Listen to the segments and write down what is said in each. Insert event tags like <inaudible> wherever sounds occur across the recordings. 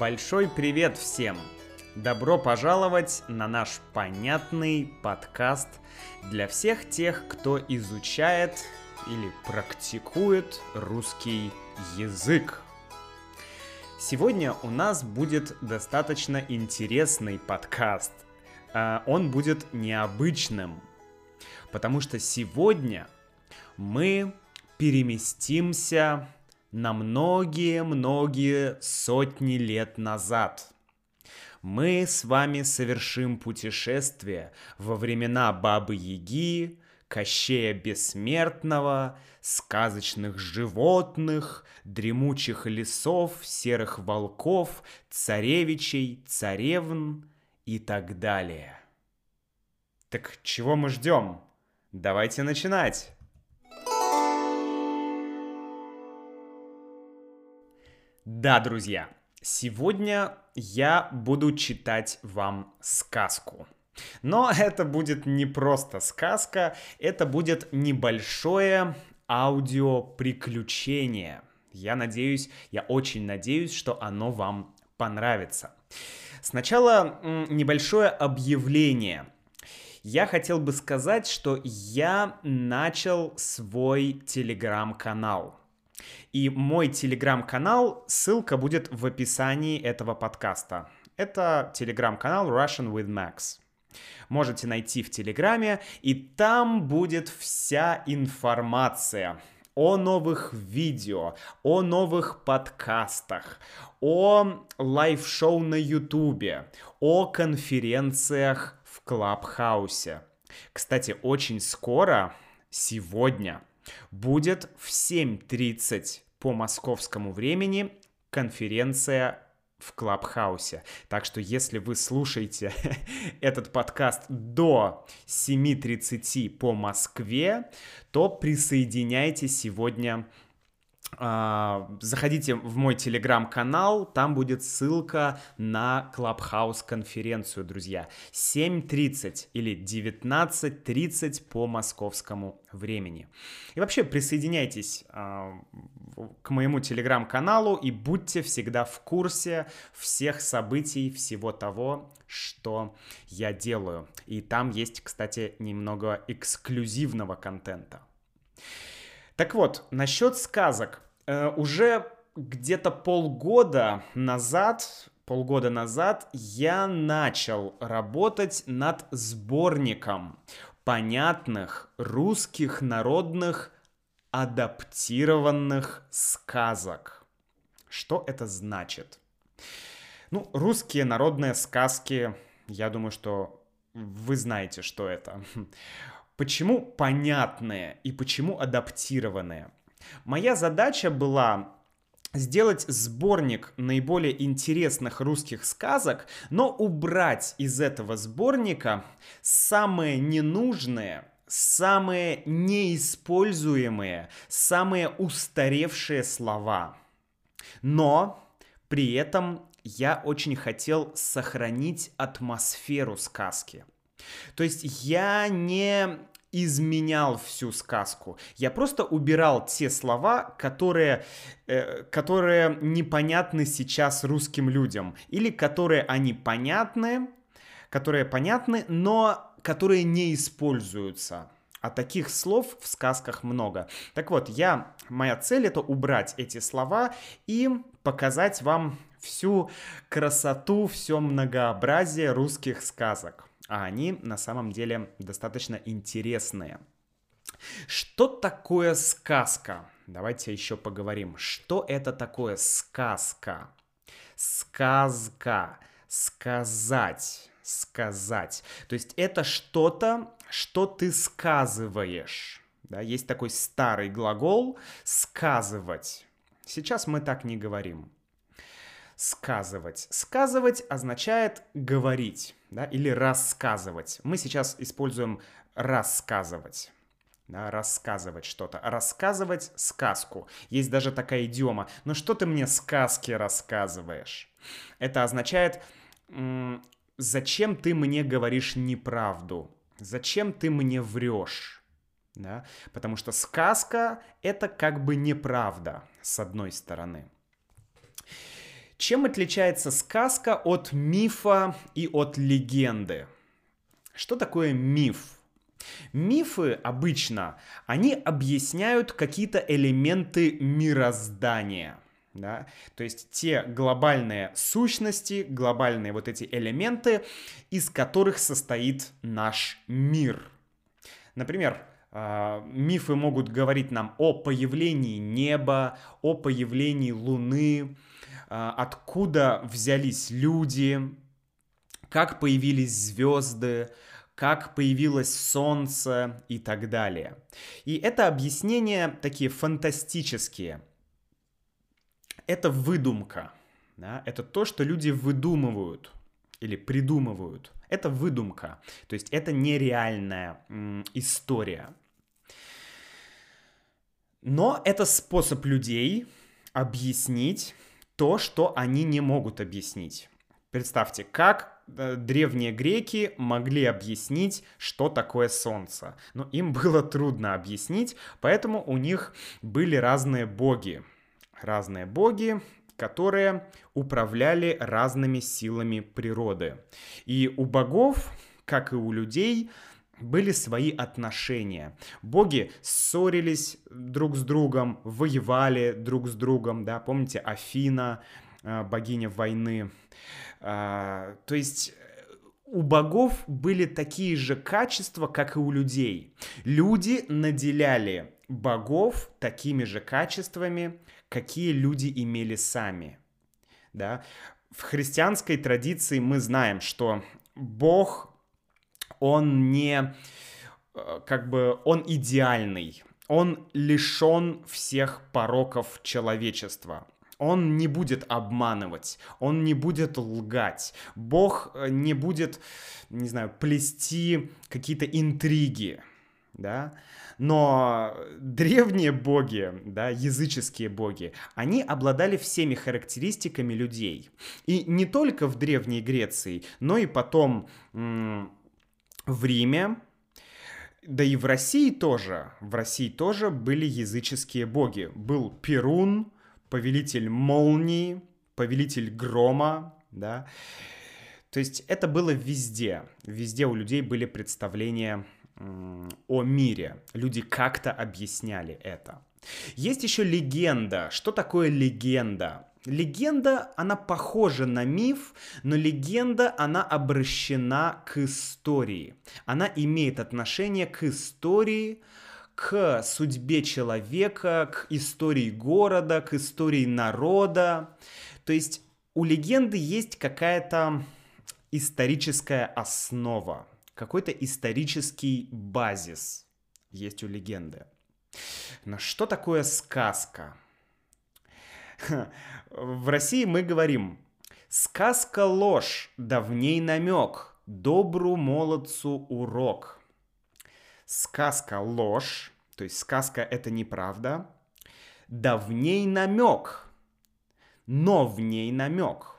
Большой привет всем! Добро пожаловать на наш понятный подкаст для всех тех, кто изучает или практикует русский язык. Сегодня у нас будет достаточно интересный подкаст. А, он будет необычным, потому что сегодня мы переместимся на многие-многие сотни лет назад. Мы с вами совершим путешествие во времена Бабы-Яги, Кощея Бессмертного, сказочных животных, дремучих лесов, серых волков, царевичей, царевн и так далее. Так чего мы ждем? Давайте начинать! Да, друзья, сегодня я буду читать вам сказку. Но <laughs> это будет не просто сказка, это будет небольшое аудиоприключение. Я надеюсь, я очень надеюсь, что оно вам понравится. Сначала небольшое объявление. Я хотел бы сказать, что я начал свой телеграм-канал. И мой телеграм-канал, ссылка будет в описании этого подкаста. Это телеграм-канал Russian with Max. Можете найти в Телеграме, и там будет вся информация о новых видео, о новых подкастах, о live -шоу на Ютубе, о конференциях в Клабхаусе. Кстати, очень скоро, сегодня, будет в 7.30 по московскому времени конференция в Клабхаусе. Так что если вы слушаете <laughs> этот подкаст до 7.30 по Москве, то присоединяйтесь сегодня заходите в мой телеграм-канал, там будет ссылка на Clubhouse конференцию, друзья. 7.30 или 19.30 по московскому времени. И вообще присоединяйтесь э, к моему телеграм-каналу и будьте всегда в курсе всех событий, всего того, что я делаю. И там есть, кстати, немного эксклюзивного контента. Так вот, насчет сказок. Э, уже где-то полгода назад, полгода назад я начал работать над сборником понятных русских народных адаптированных сказок. Что это значит? Ну, русские народные сказки, я думаю, что вы знаете, что это. Почему понятные и почему адаптированные? Моя задача была сделать сборник наиболее интересных русских сказок, но убрать из этого сборника самые ненужные, самые неиспользуемые, самые устаревшие слова. Но при этом я очень хотел сохранить атмосферу сказки. То есть я не изменял всю сказку. Я просто убирал те слова, которые, э, которые непонятны сейчас русским людям. Или которые они понятны, которые понятны, но которые не используются. А таких слов в сказках много. Так вот, я, моя цель это убрать эти слова и показать вам всю красоту, все многообразие русских сказок а они на самом деле достаточно интересные. Что такое сказка? Давайте еще поговорим. Что это такое сказка? Сказка. Сказать. Сказать. То есть это что-то, что ты сказываешь. Да, есть такой старый глагол сказывать. Сейчас мы так не говорим сказывать. Сказывать означает говорить, да, или рассказывать. Мы сейчас используем рассказывать. Да, рассказывать что-то. Рассказывать сказку. Есть даже такая идиома. Ну что ты мне сказки рассказываешь? Это означает, зачем ты мне говоришь неправду? Зачем ты мне врешь? Да? Потому что сказка — это как бы неправда, с одной стороны. Чем отличается сказка от мифа и от легенды? Что такое миф? Мифы обычно, они объясняют какие-то элементы мироздания. Да? То есть те глобальные сущности, глобальные вот эти элементы, из которых состоит наш мир. Например, а, мифы могут говорить нам о появлении неба, о появлении Луны, откуда взялись люди, как появились звезды, как появилось Солнце и так далее. И это объяснения такие фантастические. Это выдумка. Да? Это то, что люди выдумывают или придумывают. Это выдумка. То есть это нереальная м, история. Но это способ людей объяснить то, что они не могут объяснить. Представьте, как Э, древние греки могли объяснить, что такое солнце. Но им <laughs> было трудно объяснить, поэтому у них были разные боги. Разные боги, которые управляли разными силами природы. И у богов, как и у людей, были свои отношения. Боги ссорились друг с другом, воевали друг с другом, да, помните Афина, э, богиня войны. А, то есть э, у богов были такие же качества, как и у людей. Люди наделяли богов такими же качествами, какие люди имели сами. Да? В христианской традиции мы знаем, что Бог, он не э, как бы он идеальный, он лишен всех пороков человечества. Он не будет обманывать, он не будет лгать, Бог э, не будет, не знаю, плести какие-то интриги, да, но древние боги, да, языческие боги, они обладали всеми характеристиками людей. И не только в Древней Греции, но и потом в Риме, да и в России тоже. В России тоже были языческие боги. Был Перун, повелитель молнии, повелитель грома, да. То есть это было везде. Везде у людей были представления о мире. Люди как-то объясняли это. Есть еще легенда. Что такое легенда? Легенда, она похожа на миф, но легенда, она обращена к истории. Она имеет отношение к истории, к судьбе человека, к истории города, к истории народа. То есть у легенды есть какая-то историческая основа, какой-то исторический базис есть у легенды. Но что такое сказка? В России мы говорим «сказка ложь, давней намек, добру молодцу урок». Сказка ложь, то есть сказка это неправда. Да в ней намек, но в ней намек.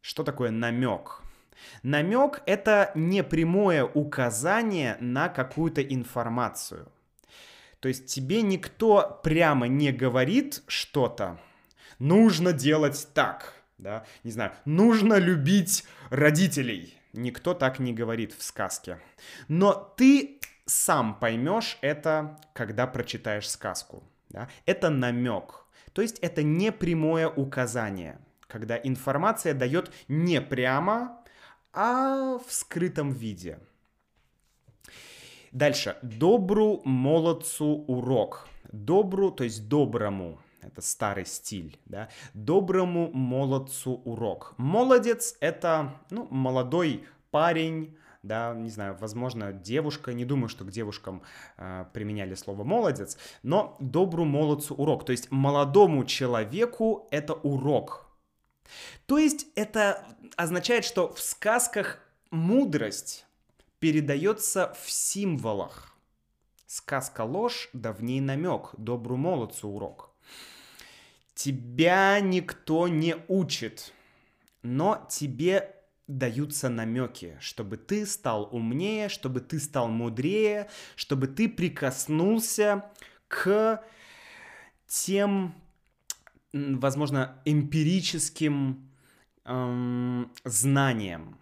Что такое намек? Намек это не прямое указание на какую-то информацию. То есть тебе никто прямо не говорит что-то, нужно делать так, да, не знаю, нужно любить родителей. Никто так не говорит в сказке. Но ты сам поймешь это, когда прочитаешь сказку. Да? Это намек. То есть это не прямое указание, когда информация дает не прямо, а в скрытом виде. Дальше. Добру молодцу урок. Добру, то есть доброму. Это старый стиль, да. Доброму молодцу урок. Молодец — это, ну, молодой парень, да, не знаю, возможно, девушка, не думаю, что к девушкам э, применяли слово молодец, но добру молодцу урок, то есть молодому человеку это урок. То есть это означает, что в сказках мудрость передается в символах. Сказка ложь, да в ней намек, добру молодцу урок. Тебя никто не учит, но тебе даются намеки, чтобы ты стал умнее, чтобы ты стал мудрее, чтобы ты прикоснулся к тем возможно, эмпирическим эм, знаниям,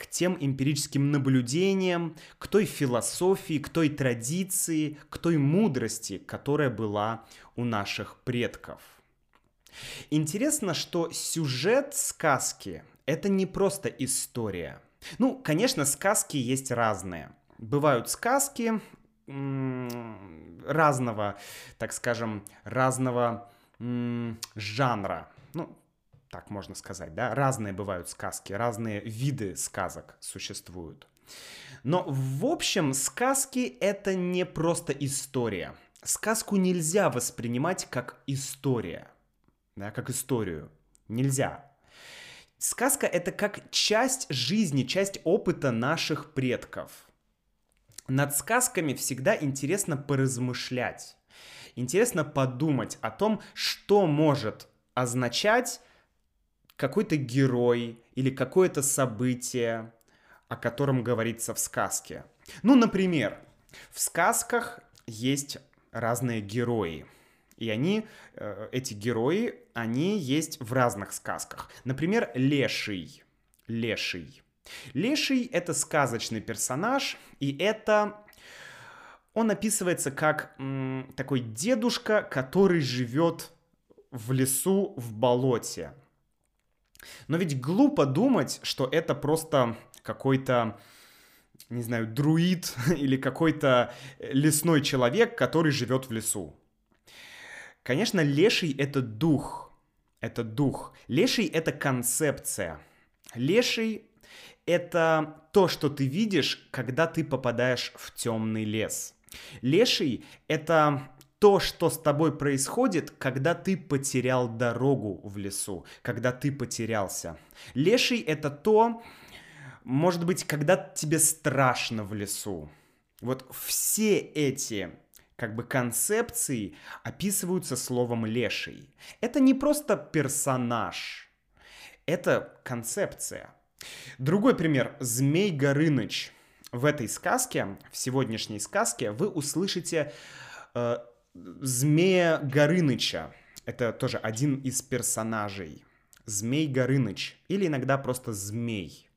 к тем эмпирическим наблюдениям, к той философии, к той традиции, к той мудрости, которая была у наших предков. Интересно, что сюжет сказки — это не просто история. Ну, конечно, сказки есть разные. Бывают сказки разного, так скажем, разного жанра. Так можно сказать, да, разные бывают сказки, разные виды сказок существуют. Но в общем, сказки это не просто история. Сказку нельзя воспринимать как история, да, как историю. Нельзя. Сказка это как часть жизни, часть опыта наших предков. Над сказками всегда интересно поразмышлять. Интересно подумать о том, что может означать какой-то герой или какое-то событие, о котором говорится в сказке. Ну, например, в сказках есть разные герои. И они, э, эти герои, они есть в разных сказках. Например, Леший. Леший. Леший — это сказочный персонаж, и это... Он описывается как м, такой дедушка, который живет в лесу, в болоте. Но ведь глупо думать, что это просто какой-то не знаю, друид <laughs> или какой-то лесной человек, который живет в лесу. Конечно, леший — это дух. Это дух. Леший — это концепция. Леший — это то, что ты видишь, когда ты попадаешь в темный лес. Леший — это то, что с тобой происходит, когда ты потерял дорогу в лесу, когда ты потерялся. Леший — это то, может быть, когда тебе страшно в лесу. Вот все эти как бы концепции описываются словом леший. Это не просто персонаж, это концепция. Другой пример. Змей Горыныч. В этой сказке, в сегодняшней сказке, вы услышите э, Змея Горыныча. Это тоже один из персонажей. Змей Горыныч. Или иногда просто Змей.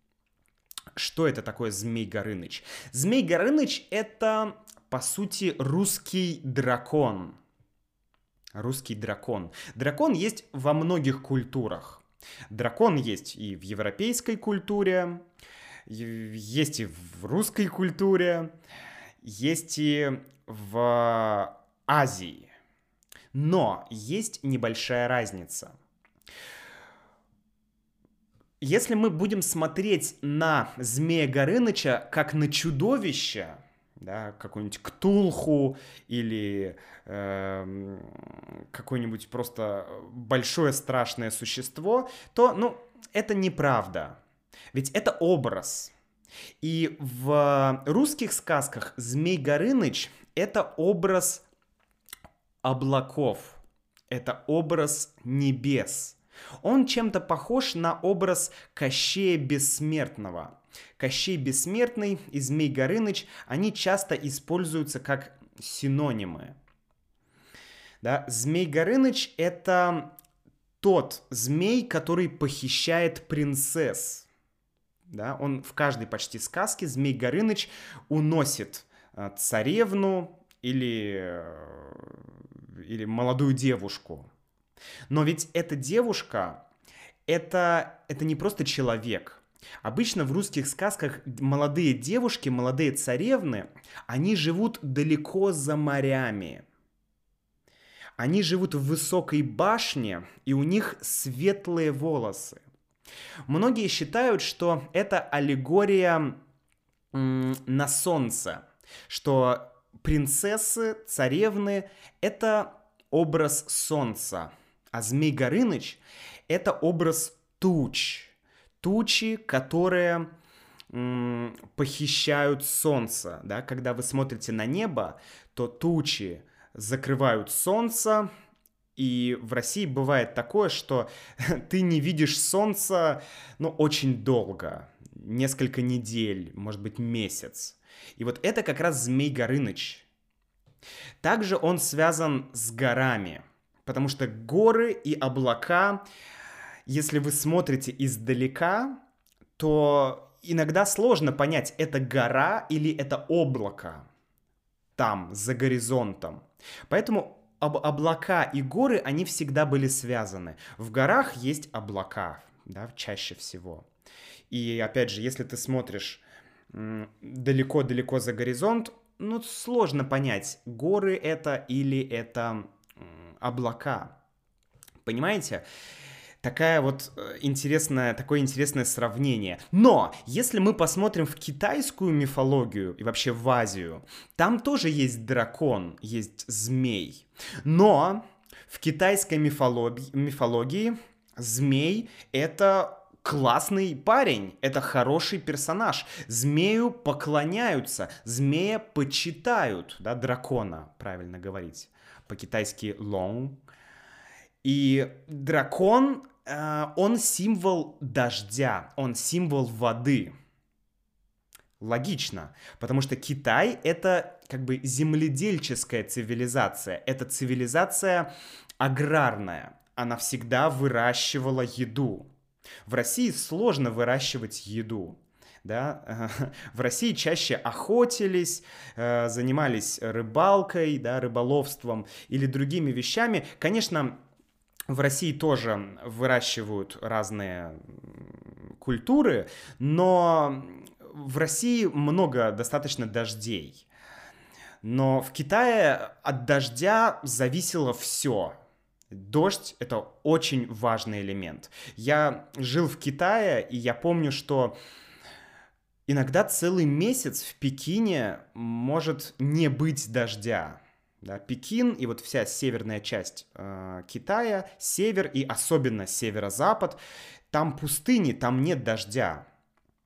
Что это такое Змей Горыныч? Змей Горыныч — это, по сути, русский дракон. Русский дракон. Дракон есть во многих культурах. Дракон есть и в европейской культуре, есть и в русской культуре, есть и в Азии. Но есть небольшая разница. Если мы будем смотреть на Змея Горыныча как на чудовище, да, какую-нибудь ктулху или э, какое-нибудь просто большое страшное существо, то, ну, это неправда. Ведь это образ. И в русских сказках Змей Горыныч — это образ облаков. Это образ небес. Он чем-то похож на образ Кощея Бессмертного. Кощей Бессмертный и Змей Горыныч, они часто используются как синонимы. Да? Змей Горыныч — это тот змей, который похищает принцесс. Да? Он в каждой почти сказке Змей Горыныч уносит э, царевну или э, или молодую девушку. Но ведь эта девушка, это, это не просто человек. Обычно в русских сказках молодые девушки, молодые царевны, они живут далеко за морями. Они живут в высокой башне, и у них светлые волосы. Многие считают, что это аллегория на солнце, что принцессы, царевны — это образ солнца, а Змей Горыныч — это образ туч. Тучи, которые похищают солнце. Да? Когда вы смотрите на небо, то тучи закрывают солнце, и в России бывает такое, что <laughs> ты не видишь солнца, ну, очень долго. Несколько недель, может быть, месяц. И вот это как раз Змей Горыныч. Также он связан с горами. Потому что горы и облака, если вы смотрите издалека, то иногда сложно понять, это гора или это облако там, за горизонтом. Поэтому об облака и горы, они всегда были связаны. В горах есть облака, да, чаще всего. И опять же, если ты смотришь далеко-далеко за горизонт, ну, сложно понять, горы это или это облака. Понимаете? Такая вот э, интересная, такое интересное сравнение. Но, если мы посмотрим в китайскую мифологию и вообще в Азию, там тоже есть дракон, есть змей. Но в китайской мифологии, мифологии змей — это классный парень, это хороший персонаж. Змею поклоняются, змея почитают, да, дракона, правильно говорить. По-китайски long. И дракон, э, он символ дождя, он символ воды. Логично, потому что Китай это как бы земледельческая цивилизация, это цивилизация аграрная, она всегда выращивала еду. В России сложно выращивать еду. Да? <laughs> В России чаще охотились, э, занимались рыбалкой, да, рыболовством или другими вещами. Конечно, в России тоже выращивают разные культуры, но в России много достаточно дождей. Но в Китае от дождя зависело все. Дождь — это очень важный элемент. Я жил в Китае, и я помню, что иногда целый месяц в Пекине может не быть дождя. Да, Пекин и вот вся северная часть э, Китая, север и особенно северо-запад, там пустыни, там нет дождя.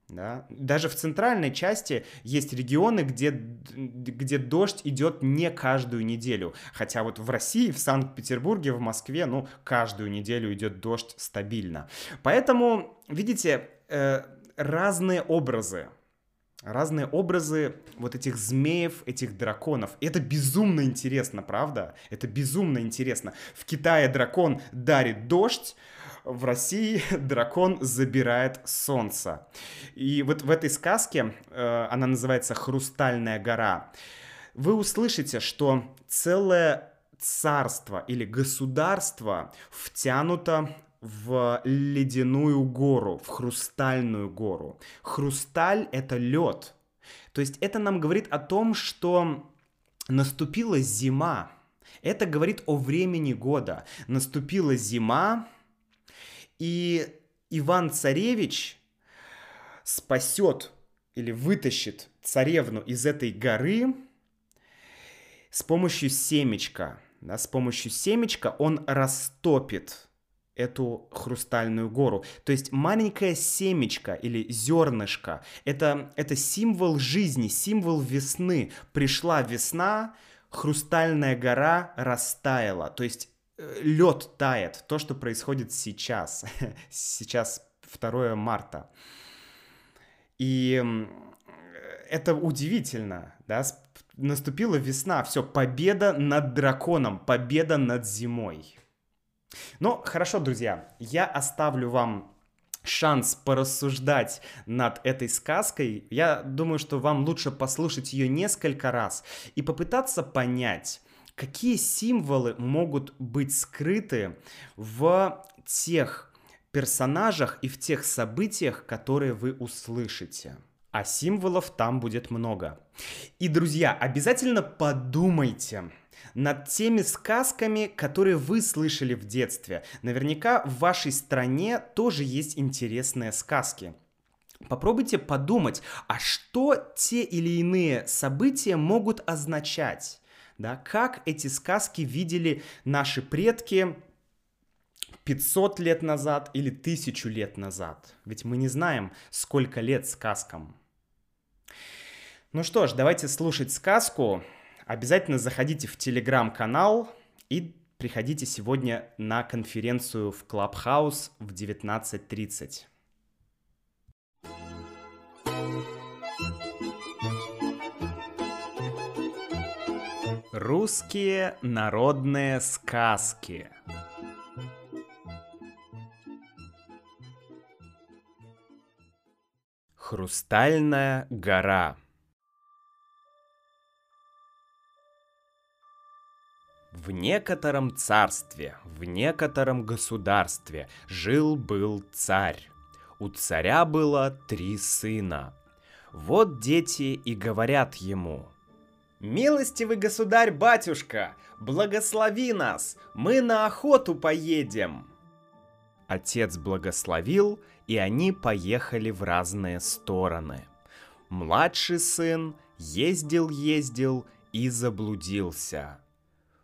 Да? Даже в центральной части есть регионы, где, где дождь идет не каждую неделю. Хотя вот в России, в Санкт-Петербурге, в Москве, ну, каждую неделю идет дождь стабильно. Поэтому, видите, э, разные образы. Разные образы вот этих змеев, этих драконов. Это безумно интересно, правда? Это безумно интересно. В Китае дракон дарит дождь, в России <laughs> дракон забирает солнце. И вот в этой сказке, э, она называется «Хрустальная гора», вы услышите, что целое царство или государство втянуто в ледяную гору, в хрустальную гору. Хрусталь — это лед. То есть это нам говорит о том, что наступила зима. Это говорит о времени года. Наступила зима, и Иван-Царевич спасет или вытащит царевну из этой горы с помощью семечка. Да, с помощью семечка он растопит эту хрустальную гору. То есть маленькое семечко или зернышко это, это символ жизни, символ весны. Пришла весна, хрустальная гора растаяла. То есть лед тает, то, что происходит сейчас. <laughs> сейчас 2 марта. И это удивительно, да, наступила весна, все, победа над драконом, победа над зимой. Ну, хорошо, друзья, я оставлю вам шанс порассуждать над этой сказкой. Я думаю, что вам лучше послушать ее несколько раз и попытаться понять, какие символы могут быть скрыты в тех персонажах и в тех событиях, которые вы услышите. А символов там будет много. И, друзья, обязательно подумайте над теми сказками, которые вы слышали в детстве. Наверняка в вашей стране тоже есть интересные сказки. Попробуйте подумать, а что те или иные события могут означать? Да, как эти сказки видели наши предки 500 лет назад или 1000 лет назад. Ведь мы не знаем, сколько лет сказкам. Ну что ж, давайте слушать сказку. Обязательно заходите в телеграм-канал и приходите сегодня на конференцию в Клабхаус в 19.30. Русские народные сказки. Хрустальная гора. В некотором царстве, в некотором государстве жил-был царь. У царя было три сына. Вот дети и говорят ему. «Милостивый государь-батюшка, благослови нас, мы на охоту поедем!» Отец благословил, и они поехали в разные стороны. Младший сын ездил-ездил и заблудился.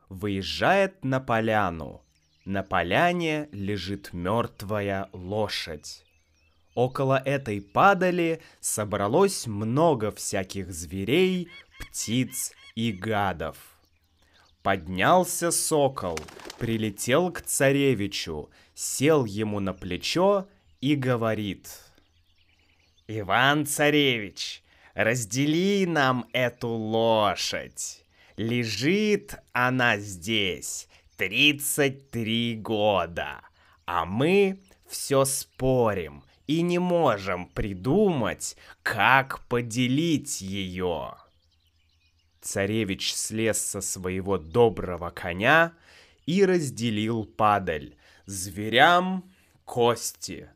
Выезжает на поляну. На поляне лежит мертвая лошадь. Около этой падали собралось много всяких зверей, птиц и гадов. Поднялся сокол, прилетел к царевичу, сел ему на плечо и говорит. «Иван-царевич, раздели нам эту лошадь. Лежит она здесь 33 года, а мы все спорим и не можем придумать, как поделить ее. Царевич слез со своего доброго коня и разделил падаль. Зверям — кости,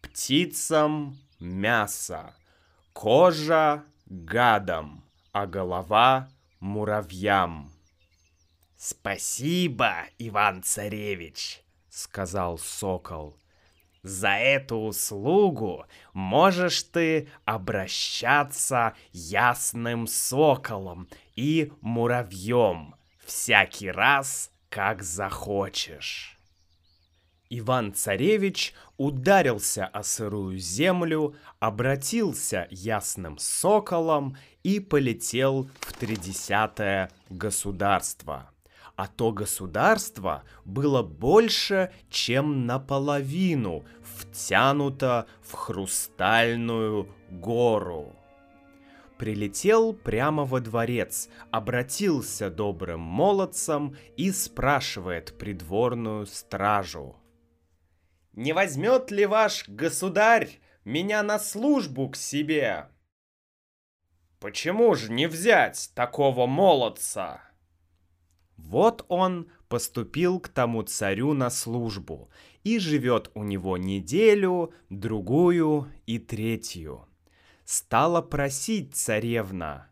птицам — мясо, кожа — гадам, а голова — муравьям. «Спасибо, Иван-царевич!» — сказал сокол. За эту услугу можешь ты обращаться ясным соколом и муравьем всякий раз, как захочешь. Иван-царевич ударился о сырую землю, обратился ясным соколом и полетел в тридесятое государство а то государство было больше, чем наполовину втянуто в хрустальную гору. Прилетел прямо во дворец, обратился добрым молодцам и спрашивает придворную стражу. «Не возьмет ли ваш государь меня на службу к себе?» «Почему же не взять такого молодца?» Вот он поступил к тому царю на службу и живет у него неделю, другую и третью. Стала просить царевна.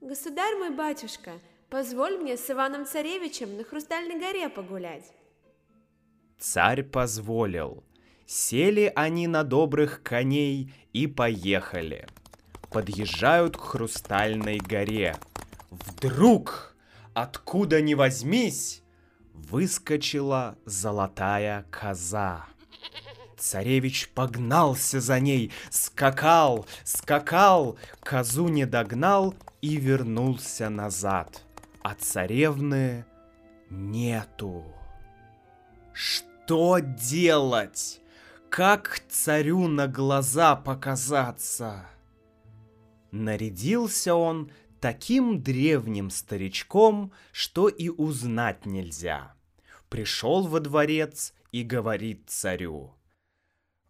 «Государь мой батюшка, позволь мне с Иваном Царевичем на Хрустальной горе погулять». Царь позволил. Сели они на добрых коней и поехали. Подъезжают к Хрустальной горе. Вдруг откуда ни возьмись, выскочила золотая коза. Царевич погнался за ней, скакал, скакал, козу не догнал и вернулся назад. А царевны нету. Что делать? Как царю на глаза показаться? Нарядился он таким древним старичком, что и узнать нельзя. Пришел во дворец и говорит царю.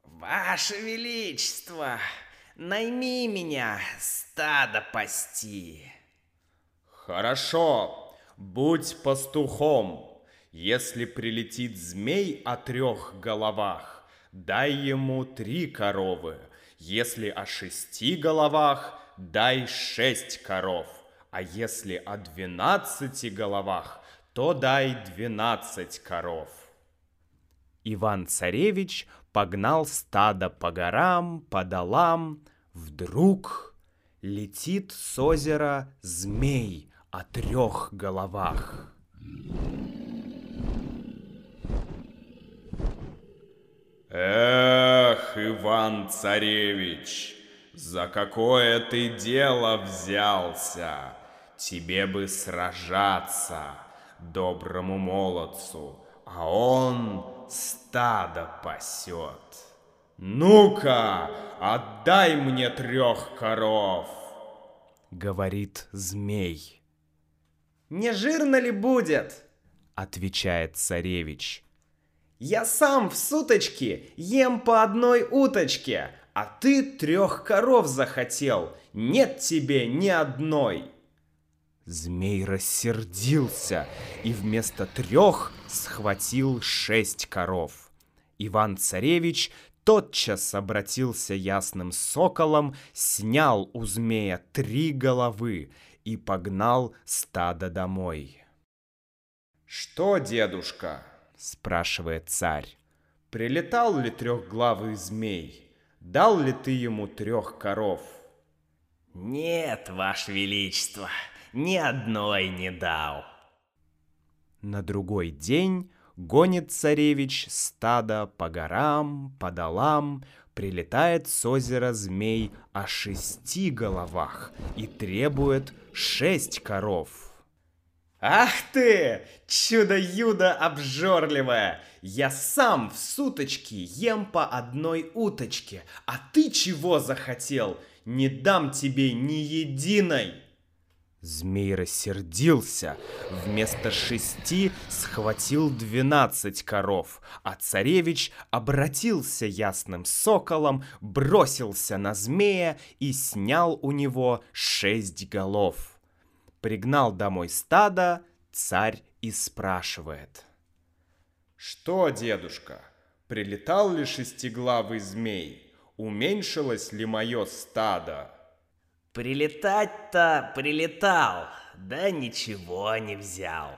«Ваше Величество, найми меня стадо пасти». «Хорошо, будь пастухом. Если прилетит змей о трех головах, дай ему три коровы. Если о шести головах, дай шесть коров, а если о двенадцати головах, то дай двенадцать коров. Иван-царевич погнал стадо по горам, по долам. Вдруг летит с озера змей о трех головах. Эх, Иван-царевич, за какое ты дело взялся? Тебе бы сражаться, доброму молодцу, а он стадо пасет. Ну-ка, отдай мне трех коров, говорит змей. Не жирно ли будет? Отвечает царевич. Я сам в суточки ем по одной уточке, а ты трех коров захотел, нет тебе ни одной. Змей рассердился и вместо трех схватил шесть коров. Иван-царевич тотчас обратился ясным соколом, снял у змея три головы и погнал стадо домой. «Что, дедушка?» — спрашивает царь. «Прилетал ли трехглавый змей? Дал ли ты ему трех коров?» «Нет, Ваше Величество, ни одной не дал». На другой день гонит царевич стадо по горам, по долам, прилетает с озера змей о шести головах и требует шесть коров. Ах ты, чудо-юдо обжорливое! Я сам в суточки ем по одной уточке, а ты чего захотел? Не дам тебе ни единой! Змей рассердился. Вместо шести схватил двенадцать коров, а царевич обратился ясным соколом, бросился на змея и снял у него шесть голов. Пригнал домой стадо, царь и спрашивает. «Что, дедушка, прилетал ли шестиглавый змей? Уменьшилось ли мое стадо?» Прилетать-то прилетал, да ничего не взял.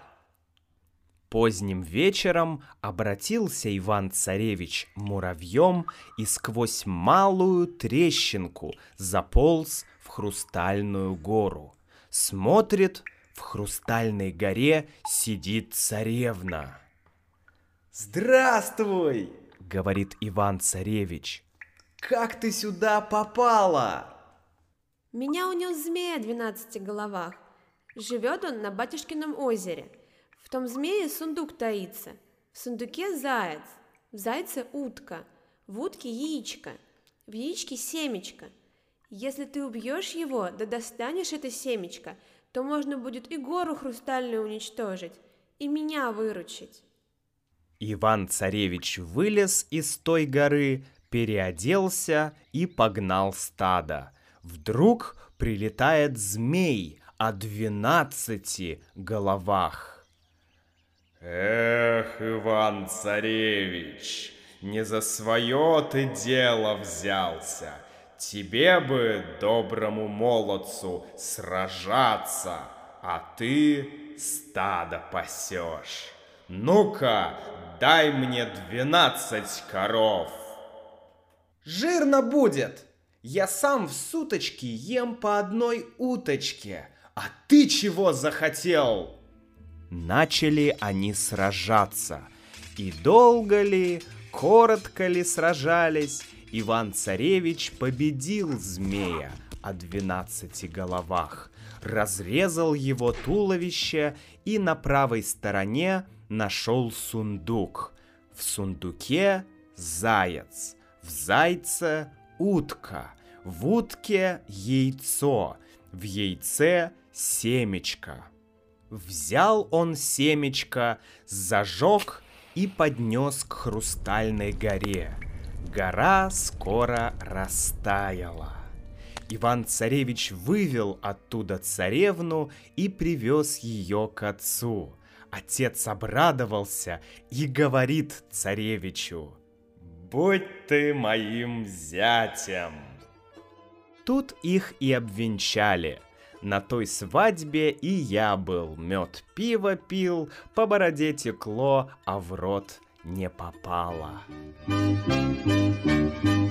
Поздним вечером обратился Иван-царевич муравьем и сквозь малую трещинку заполз в хрустальную гору. Смотрит, в хрустальной горе сидит царевна. «Здравствуй!» — говорит Иван-царевич. «Как ты сюда попала?» Меня унес змея о двенадцати головах. Живет он на батюшкином озере. В том змее сундук таится. В сундуке заяц, в зайце утка, в утке яичко, в яичке семечко. Если ты убьешь его, да достанешь это семечко, то можно будет и гору хрустальную уничтожить, и меня выручить. Иван-царевич вылез из той горы, переоделся и погнал стадо – Вдруг прилетает змей о двенадцати головах. Эх, Иван-царевич, не за свое ты дело взялся. Тебе бы, доброму молодцу, сражаться, а ты стадо пасешь. Ну-ка, дай мне двенадцать коров. Жирно будет, я сам в суточки ем по одной уточке. А ты чего захотел? Начали они сражаться. И долго ли, коротко ли сражались, Иван-царевич победил змея о двенадцати головах, разрезал его туловище и на правой стороне нашел сундук. В сундуке заяц, в зайце утка, в утке яйцо, в яйце семечко. Взял он семечко, зажег и поднес к хрустальной горе. Гора скоро растаяла. Иван-царевич вывел оттуда царевну и привез ее к отцу. Отец обрадовался и говорит царевичу, будь ты моим зятем. Тут их и обвенчали. На той свадьбе и я был, мед пиво пил, по бороде текло, а в рот не попало. Thank you.